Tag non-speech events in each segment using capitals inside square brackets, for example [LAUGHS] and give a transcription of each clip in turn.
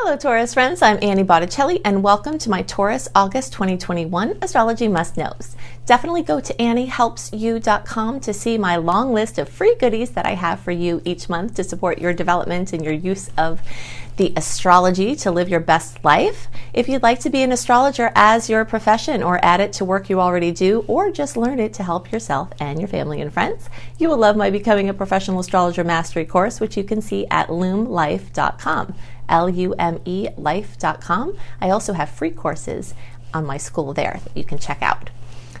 Hello, Taurus friends. I'm Annie Botticelli, and welcome to my Taurus August 2021 Astrology Must Knows. Definitely go to AnnieHelpsYou.com to see my long list of free goodies that I have for you each month to support your development and your use of the astrology to live your best life. If you'd like to be an astrologer as your profession or add it to work you already do, or just learn it to help yourself and your family and friends, you will love my Becoming a Professional Astrologer Mastery course, which you can see at lumelife.com. L-U-M-E I also have free courses on my school there that you can check out.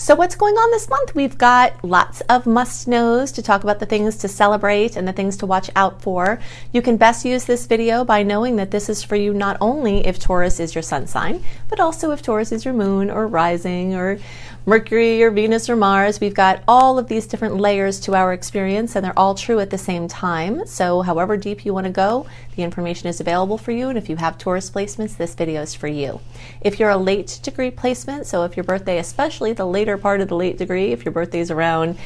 So, what's going on this month? We've got lots of must knows to talk about the things to celebrate and the things to watch out for. You can best use this video by knowing that this is for you not only if Taurus is your sun sign, but also if Taurus is your moon or rising or Mercury or Venus or Mars. We've got all of these different layers to our experience, and they're all true at the same time. So, however deep you want to go, the information is available for you. And if you have Taurus placements, this video is for you. If you're a late degree placement, so if your birthday, especially the later part of the late degree, if your birthday is around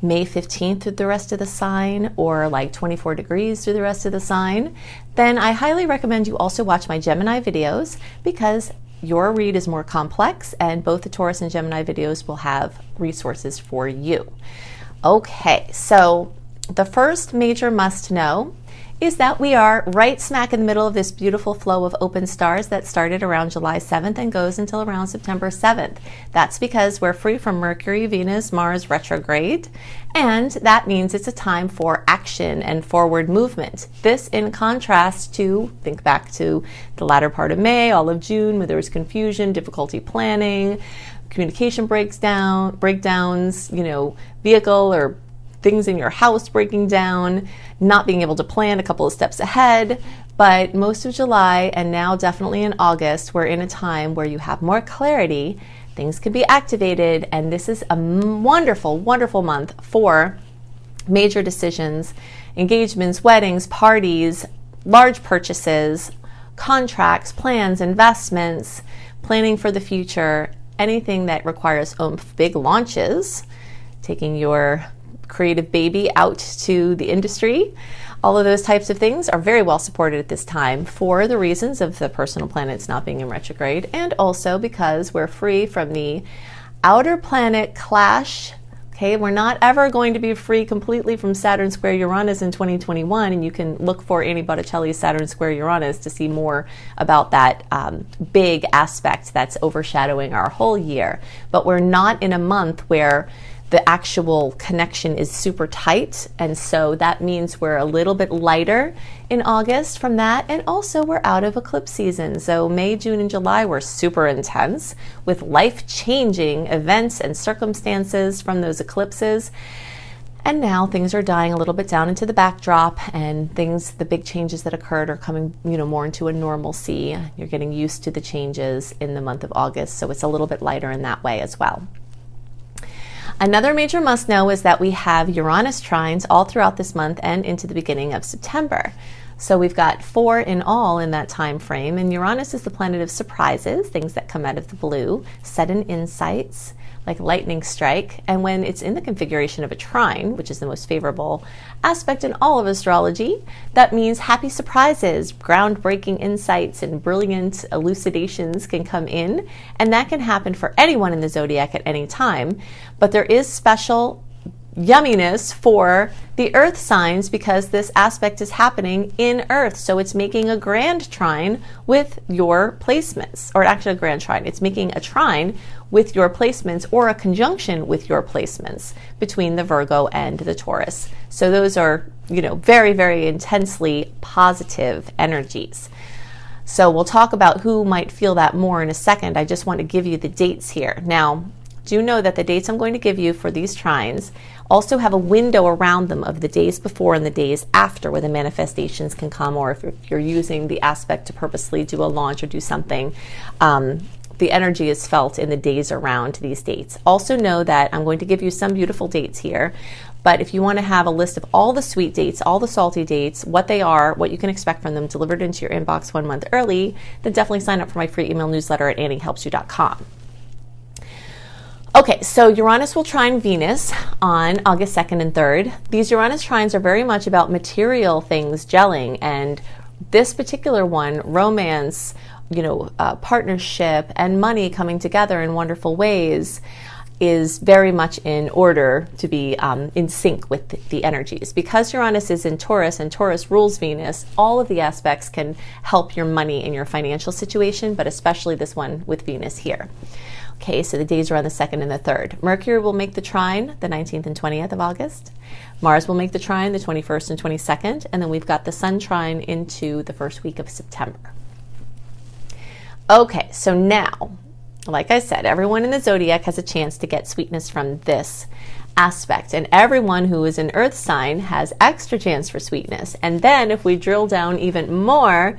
May 15th through the rest of the sign, or like 24 degrees through the rest of the sign, then I highly recommend you also watch my Gemini videos because your read is more complex, and both the Taurus and Gemini videos will have resources for you. Okay, so the first major must know is that we are right smack in the middle of this beautiful flow of open stars that started around July 7th and goes until around September 7th. That's because we're free from Mercury, Venus, Mars retrograde, and that means it's a time for action and forward movement. This in contrast to, think back to the latter part of May, all of June, where there was confusion, difficulty planning, communication breaks down, breakdowns, you know, vehicle or things in your house breaking down, not being able to plan a couple of steps ahead. But most of July and now definitely in August, we're in a time where you have more clarity, things can be activated, and this is a wonderful, wonderful month for major decisions, engagements, weddings, parties, large purchases, contracts, plans, investments, planning for the future, anything that requires oomph, big launches, taking your creative baby out to the industry. All of those types of things are very well supported at this time for the reasons of the personal planets not being in retrograde and also because we're free from the outer planet clash. Okay, we're not ever going to be free completely from Saturn square Uranus in 2021, and you can look for Annie Botticelli's Saturn square Uranus to see more about that um, big aspect that's overshadowing our whole year. But we're not in a month where the actual connection is super tight. And so that means we're a little bit lighter in August from that. And also, we're out of eclipse season. So, May, June, and July were super intense with life changing events and circumstances from those eclipses. And now things are dying a little bit down into the backdrop, and things, the big changes that occurred, are coming, you know, more into a normalcy. You're getting used to the changes in the month of August, so it's a little bit lighter in that way as well. Another major must know is that we have Uranus trines all throughout this month and into the beginning of September. So we've got four in all in that time frame, and Uranus is the planet of surprises, things that come out of the blue, sudden insights, like lightning strike. And when it's in the configuration of a trine, which is the most favorable aspect in all of astrology, that means happy surprises, groundbreaking insights, and brilliant elucidations can come in. And that can happen for anyone in the zodiac at any time. But there is special yumminess for the earth signs because this aspect is happening in earth. So it's making a grand trine with your placements, or actually a grand trine. It's making a trine with your placements or a conjunction with your placements between the Virgo and the Taurus. So those are, you know, very, very intensely positive energies. So we'll talk about who might feel that more in a second. I just want to give you the dates here. Now, do know that the dates I'm going to give you for these trines also have a window around them of the days before and the days after where the manifestations can come, or if you're using the aspect to purposely do a launch or do something. Um, the energy is felt in the days around these dates. Also, know that I'm going to give you some beautiful dates here, but if you want to have a list of all the sweet dates, all the salty dates, what they are, what you can expect from them delivered into your inbox one month early, then definitely sign up for my free email newsletter at anniehelpsyou.com. Okay, so Uranus will trine Venus on August 2nd and 3rd. These Uranus trines are very much about material things gelling and this particular one, romance, you know, uh, partnership, and money coming together in wonderful ways is very much in order to be um, in sync with the, the, energies. Because Uranus is in Taurus and Taurus rules Venus, all of the aspects can help your money and your financial situation, but especially this one with Venus here. Okay, so the days are on the 2nd and the 3rd. Mercury will make the trine the 19th and 20th of August. Mars will make the trine the 21st and 22nd. And then we've got the Sun trine into the first week of September. Okay, so now like I said, everyone in the zodiac has a chance to get sweetness from this aspect. And everyone who is an earth sign has extra chance for sweetness. And then if we drill down even more,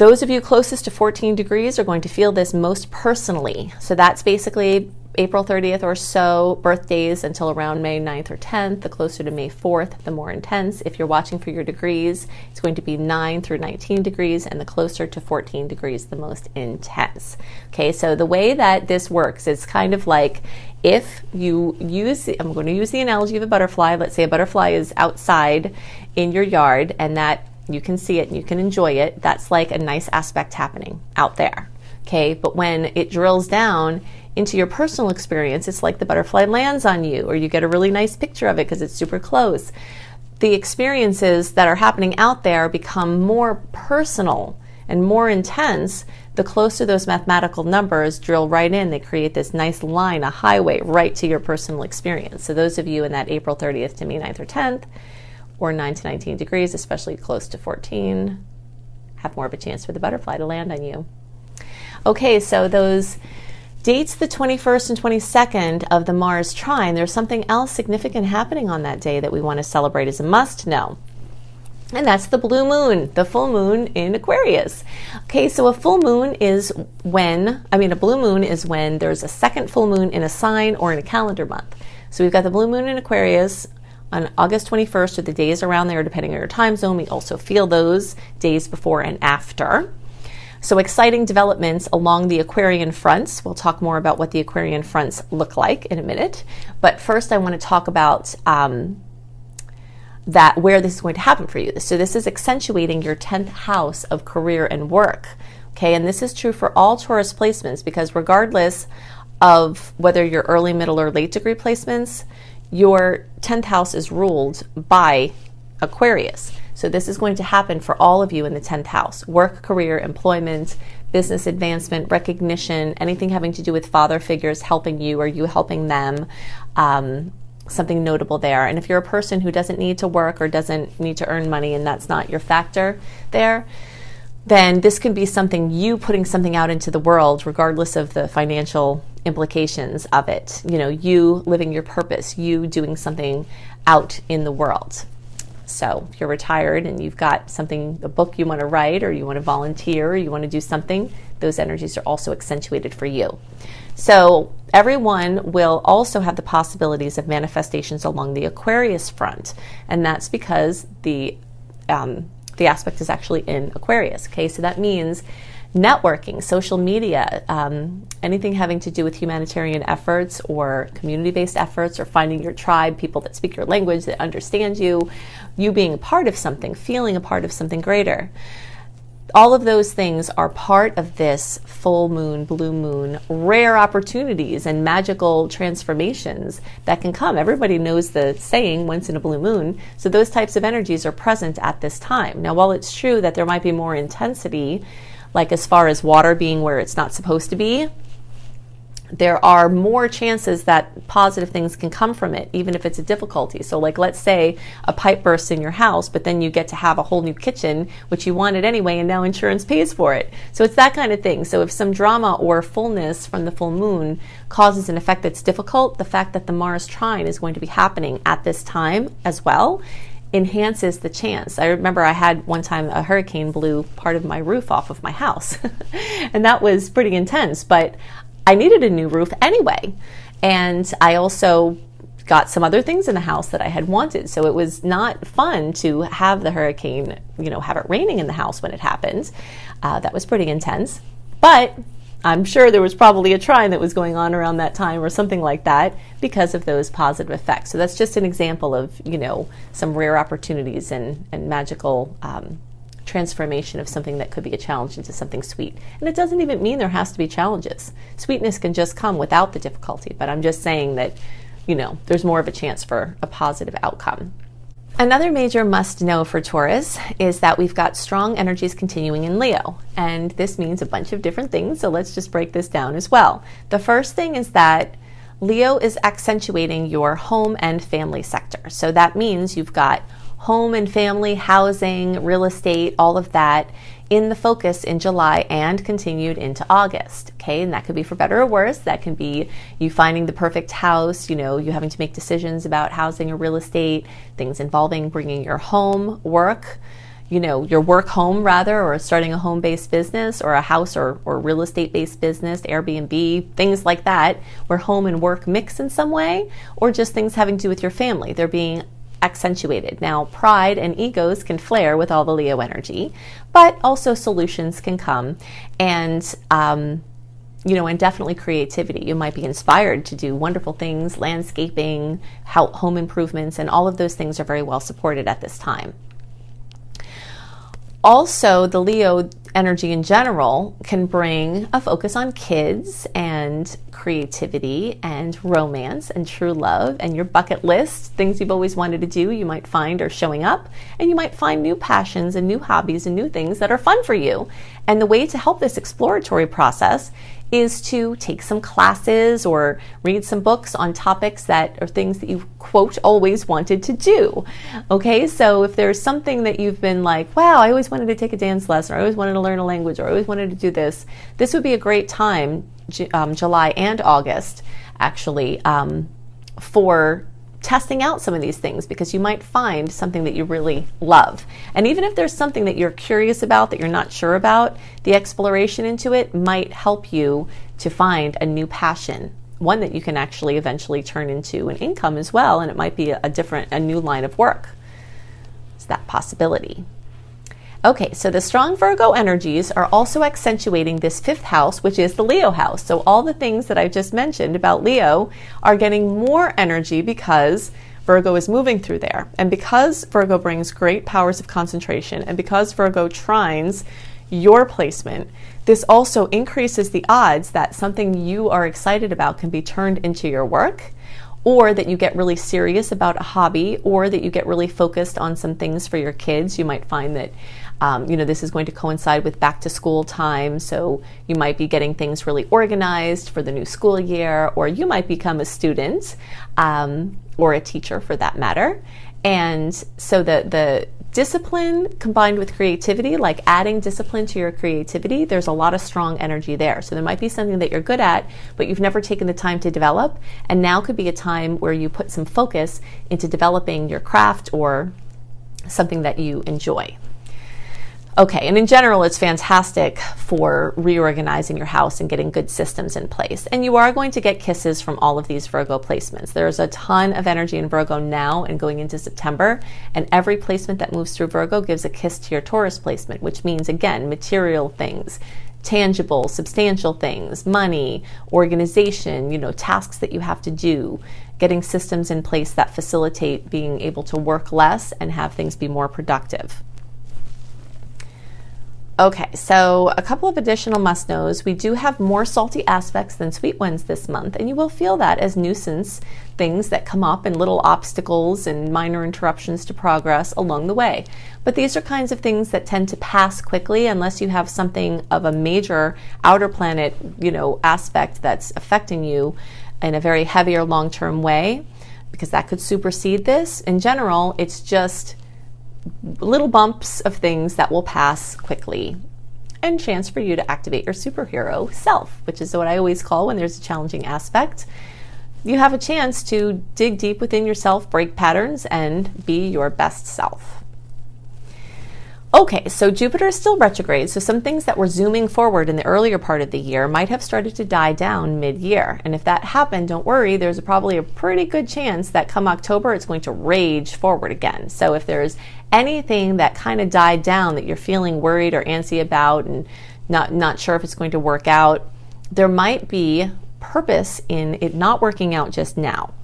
those of you closest to 14 degrees are going to feel this most personally. So that's basically April 30th or so, birthdays until around May 9th or 10th. The closer to May 4th, the more intense. If you're watching for your degrees, it's going to be 9 through 19 degrees, and the closer to 14 degrees, the most intense. Okay, so the way that this works is kind of like if you use, I'm going to use the analogy of a butterfly. Let's say a butterfly is outside in your yard, and that you can see it and you can enjoy it. That's like a nice aspect happening out there. Okay, but when it drills down, into your personal experience, it's like the butterfly lands on you, or you get a really nice picture of it because it's super close. The experiences that are happening out there become more personal and more intense the closer those mathematical numbers drill right in, they create this nice line, a highway right to your personal experience. So, those of you in that April 30th to May 9th or 10th, or 9 to 19 degrees, especially close to 14, have more of a chance for the butterfly to land on you. Okay, so those dates the 21st and 22nd of the Mars trine, there's something else significant happening on that day that we want to celebrate as a must know. And that's the blue moon, the full moon in Aquarius. Okay, so a full moon is when, I mean, a blue moon is when there's a second full moon in a sign or in a calendar month. So we've got the blue moon in Aquarius on August 21st, or the days around there, depending on your time zone. We also feel those days before and after. So, exciting developments along the Aquarian fronts. We'll talk more about what the Aquarian fronts look like in a minute. But first, I want to talk about um, that where this is going to happen for you. So, this is accentuating your 10th house of career and work. Okay, and this is true for all Taurus placements because regardless of whether you're early, middle, or late degree placements, your 10th house is ruled by Aquarius. So this is going to happen for all of you in the 10th house work, career, employment, business advancement, recognition, anything having to do with father figures helping you or you helping them. Um, something notable there. And if you're a person who doesn't need to work or doesn't need to earn money and that's not your factor there, then this can be something you putting something out into the world, regardless of the financial implications of it. You know, you living your purpose, you doing something out in the world. So if you're retired and you've got something, a book you want to write, or you want to volunteer, or you want to do something, those energies are also accentuated for you. So everyone will also have the possibilities of manifestations along the Aquarius front, and that's because the um, the aspect is actually in Aquarius. Okay, so that means networking, social media, um, anything having to do with humanitarian efforts or community based efforts or finding your tribe, people that speak your language, that understand you, you being a part of something, feeling a part of something greater. All of those things are part of this full moon, blue moon, rare opportunities and magical transformations that can come. Everybody knows the saying, once in a blue moon. So, those types of energies are present at this time. Now, while it's true that there might be more intensity like as far as water being where it's not supposed to be, there are more chances that positive things can come from it, even if it's a difficulty. So, like, let's say a pipe bursts in your house, but then you get to have a whole new kitchen, which you wanted anyway, and now insurance pays for it. So, it's that kind of thing. So, if some drama or fullness from the full moon causes an effect that's difficult, the fact that the Mars trine is going to be happening at this time as well enhances the chance. I remember I had one time a hurricane blew part of my roof off of my house, [LAUGHS] and that was pretty intense, but I needed a new roof anyway. And I also got some other things in the house that I had wanted. So it was not fun to have the hurricane, you know, have it raining in the house when it happened. Uh, that was pretty intense. But I'm sure there was probably a trine that was going on around that time or something like that because of those positive effects. So that's just an example of, you know, some rare opportunities and, and magical um, transformation of something that could be a challenge into something sweet. And it doesn't even mean there has to be challenges. Sweetness can just come without the difficulty, but I'm just saying that, you know, there's more of a chance for a positive outcome. Another major must know for Taurus is that we've got strong energies continuing in Leo. And this means a bunch of different things. So let's just break this down as well. The first thing is that Leo is accentuating your home and family sector. So that means you've got home and family, housing, real estate, all of that in the focus in July and continued into August. Okay, and that could be for better or worse. That can be you finding the perfect house, you know, you having to make decisions about housing or real estate, things involving bringing your home, work, you know, your work home rather, or starting a home based business or a house or, or real estate based business, Airbnb, things like that, where home and work mix in some way, or just things having to do with your family. They're being accentuated. Now, pride and egos can flare with all the Leo energy, but also solutions can come and, um, you know, and definitely creativity. You might be inspired to do wonderful things, landscaping, home improvements, and all of those things are very well supported at this time. Also, the Leo energy in general can bring a focus on kids and creativity and romance and true love and your bucket list, things you've always wanted to do, you might find are showing up. And you might find new passions and new hobbies and new things that are fun for you. And the way to help this exploratory process is to take some classes or read some books on topics that are things that you quote always wanted to do. Okay, so if there's something that you've been like, wow, I always wanted to take a dance lesson, or I always wanted to learn a language, or I always wanted to do this, this would be a great time, um, July and August, actually, um, for testing out some of these things because you might find something that you really love. And even if there's something that you're curious about that you're not sure about, the exploration into it might help you to find a new passion, one that you can actually eventually turn into an income as well, and it might be a, different, a new line of work. It's that possibility. Okay, so the strong Virgo energies are also accentuating this fifth house, which is the Leo house. So all the things that I've just mentioned about Leo are getting more energy because Virgo is moving through there. And because Virgo brings great powers of concentration, and because Virgo trines your placement, this also increases the odds that something you are excited about can be turned into your work or that you get really serious about a hobby, or that you get really focused on some things for your kids. You might find that um, you know, this is going to coincide with back to school time, so you might be getting things really organized for the new school year, or you might become a student um, or a teacher for that matter. And so the the discipline combined with creativity, like adding discipline to your creativity, there's a lot of strong energy there. So there might be something that you're good at, but you've never taken the time to develop, and now could be a time where you put some focus into developing your craft or something that you enjoy. Okay, and in general, it's fantastic for reorganizing your house and getting good systems in place. And you are going to get kisses from all of these Virgo placements. There's a ton of energy in Virgo now and going into September, and every placement that moves through Virgo gives a kiss to your Taurus placement, which means, again, material things, tangible, substantial things, money, organization, you know, tasks that you have to do, getting systems in place that facilitate being able to work less and have things be more productive. Okay, so a couple of additional must knows. We do have more salty aspects than sweet ones this month, and you will feel that as nuisance things that come up and little obstacles and minor interruptions to progress along the way. But these are kinds of things that tend to pass quickly unless you have something of a major outer planet, you know, aspect that's affecting you in a very heavy or long-term way because that could supersede this. In general, it's just little bumps of things that will pass quickly and chance for you to activate your superhero self, which is what I always call when there's a challenging aspect. You have a chance to dig deep within yourself, break patterns, and be your best self. Okay, so Jupiter is still retrograde, so some things that were zooming forward in the earlier part of the year might have started to die down mid year. And if that happened, don't worry, there's probably a pretty good chance that come October it's going to rage forward again. So if there's anything that kind of died down that you're feeling worried or antsy about and not, not sure if it's going to work out, there might be purpose in it not working out just now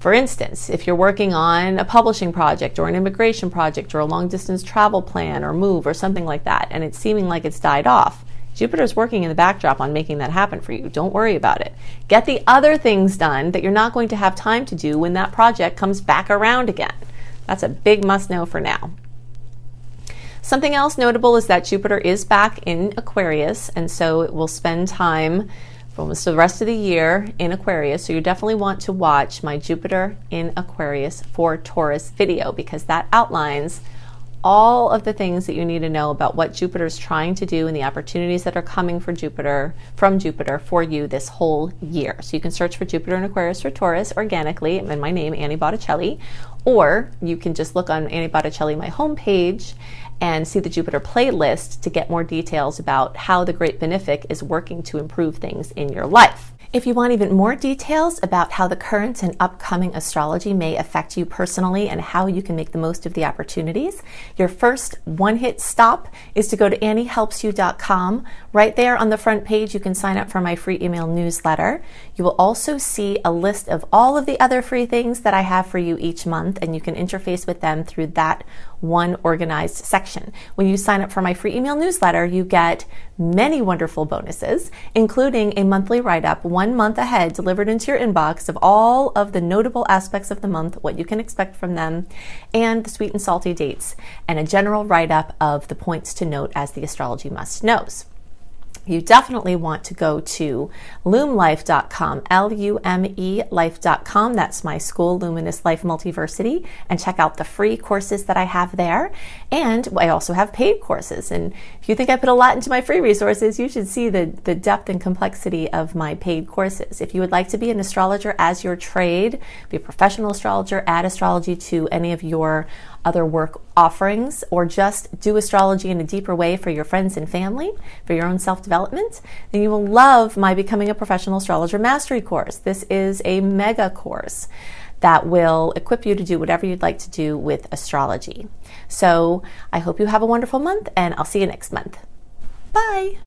For instance, if you're working on a publishing project or an immigration project or a long distance travel plan or move or something like that, and it's seeming like it's died off, Jupiter's working in the backdrop on making that happen for you. Don't worry about it. Get the other things done that you're not going to have time to do when that project comes back around again. That's a big must know for now. Something else notable is that Jupiter is back in Aquarius, and so it will spend time almost the rest of the year in Aquarius. So you definitely want to watch my Jupiter in Aquarius for Taurus video because that outlines all of the things that you need to know about what Jupiter is trying to do and the opportunities that are coming for Jupiter from Jupiter for you this whole year. So you can search for Jupiter in Aquarius for Taurus organically and my name Annie Botticelli, or you can just look on Annie Botticelli my homepage and see the Jupiter playlist to get more details about how the Great Benefic is working to improve things in your life. If you want even more details about how the current and upcoming astrology may affect you personally and how you can make the most of the opportunities, your first one hit stop is to go to anniehelpsyou.com. Right there on the front page, you can sign up for my free email newsletter. You will also see a list of all of the other free things that I have for you each month, and you can interface with them through that one organized section. When you sign up for my free email newsletter, you get many wonderful bonuses, including a monthly write up one month ahead delivered into your inbox of all of the notable aspects of the month, what you can expect from them, and the sweet and salty dates, and a general write up of the points to note as the astrology must knows you definitely want to go to lumelife.com, L U M E life.com. That's my school, Luminous Life Multiversity, and check out the free courses that I have there. And I also have paid courses. And if you think I put a lot into my free resources, you should see the, the depth and complexity of my paid courses. If you would like to be an astrologer as your trade, be a professional astrologer, add astrology to any of your other work offerings, or just do astrology in a deeper way for your friends and family, for your own self development, then you will love my Becoming a Professional Astrologer Mastery course. This is a mega course that will equip you to do whatever you'd like to do with astrology. So I hope you have a wonderful month, and I'll see you next month. Bye.